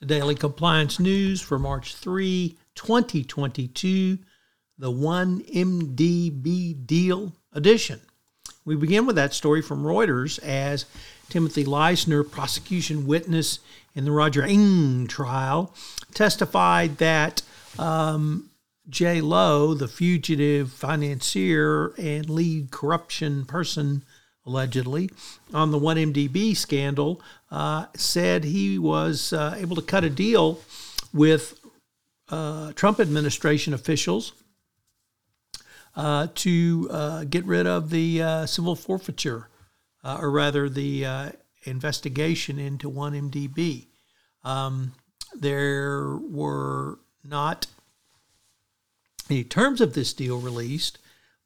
The Daily Compliance News for March 3, 2022, the 1MDB deal edition. We begin with that story from Reuters as Timothy Leissner, prosecution witness in the Roger Ng trial, testified that um, Jho Low, the fugitive financier and lead corruption person allegedly, on the 1MDB scandal, uh, said he was uh, able to cut a deal with uh, Trump administration officials uh, to uh, get rid of the uh, civil forfeiture, or rather the investigation into 1MDB. Um, there were not any terms of this deal released,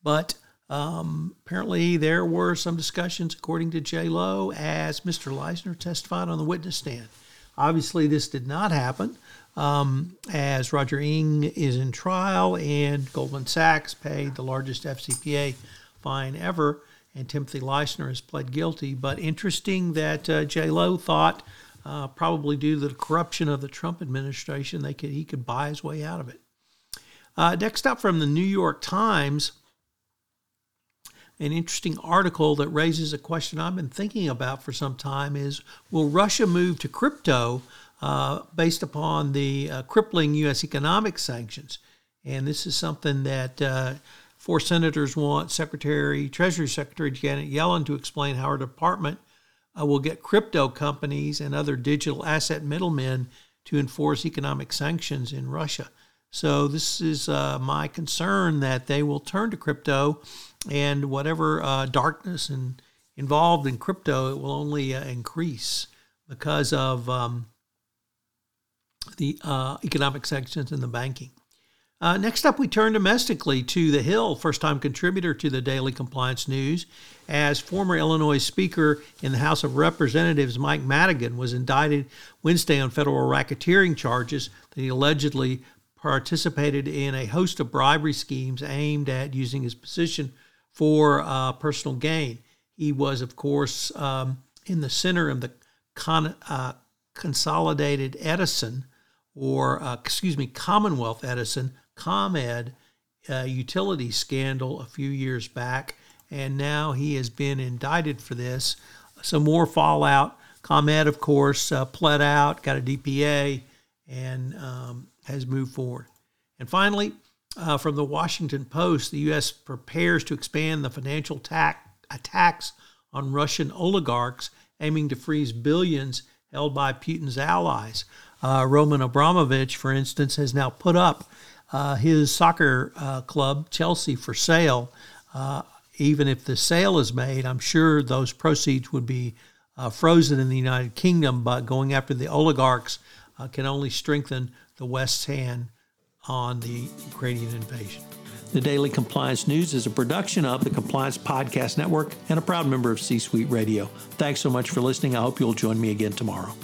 but um, apparently, there were some discussions, according to Jho Low, as Mr. Leissner testified on the witness stand. Obviously, this did not happen, um, as Roger Ng is in trial and Goldman Sachs paid the largest FCPA fine ever, and Timothy Leissner has pled guilty. But interesting that uh, Jho Low thought, uh, probably due to the corruption of the Trump administration, they could he could buy his way out of it. Uh, next up from the New York Times an interesting article that raises a question I've been thinking about for some time is will Russia move to crypto uh, based upon the uh, crippling U.S. economic sanctions? And this is something that uh, four senators want Secretary, Treasury Secretary Janet Yellen to explain how her department uh, will get crypto companies and other digital asset middlemen to enforce economic sanctions in Russia. So this is uh, my concern that they will turn to crypto and whatever uh, darkness and involved in crypto, it will only uh, increase because of um, the uh, economic sections and the banking. Uh, next up, we turn domestically to The Hill, first time contributor to the Daily Compliance News, as former Illinois Speaker in the House of Representatives Mike Madigan was indicted Wednesday on federal racketeering charges that he allegedly participated in a host of bribery schemes aimed at using his position for uh, personal gain. He was, of course, um, in the center of the con- uh, Consolidated Edison, or uh, excuse me, Commonwealth Edison, ComEd uh, utility scandal a few years back, and now he has been indicted for this. Some more fallout. ComEd, of course, uh, pled out, got a DPA, and um, has moved forward. And finally, uh, from the Washington Post, the U.S. prepares to expand the financial tax attacks on Russian oligarchs, aiming to freeze billions held by Putin's allies. Uh, Roman Abramovich, for instance, has now put up uh, his soccer uh, club, Chelsea, for sale. Uh, even if the sale is made, I'm sure those proceeds would be uh, frozen in the United Kingdom, but going after the oligarchs can only strengthen the West's hand on the Ukrainian invasion. The Daily Compliance News is a production of the Compliance Podcast Network and a proud member of C Suite Radio. Thanks so much for listening. I hope you'll join me again tomorrow.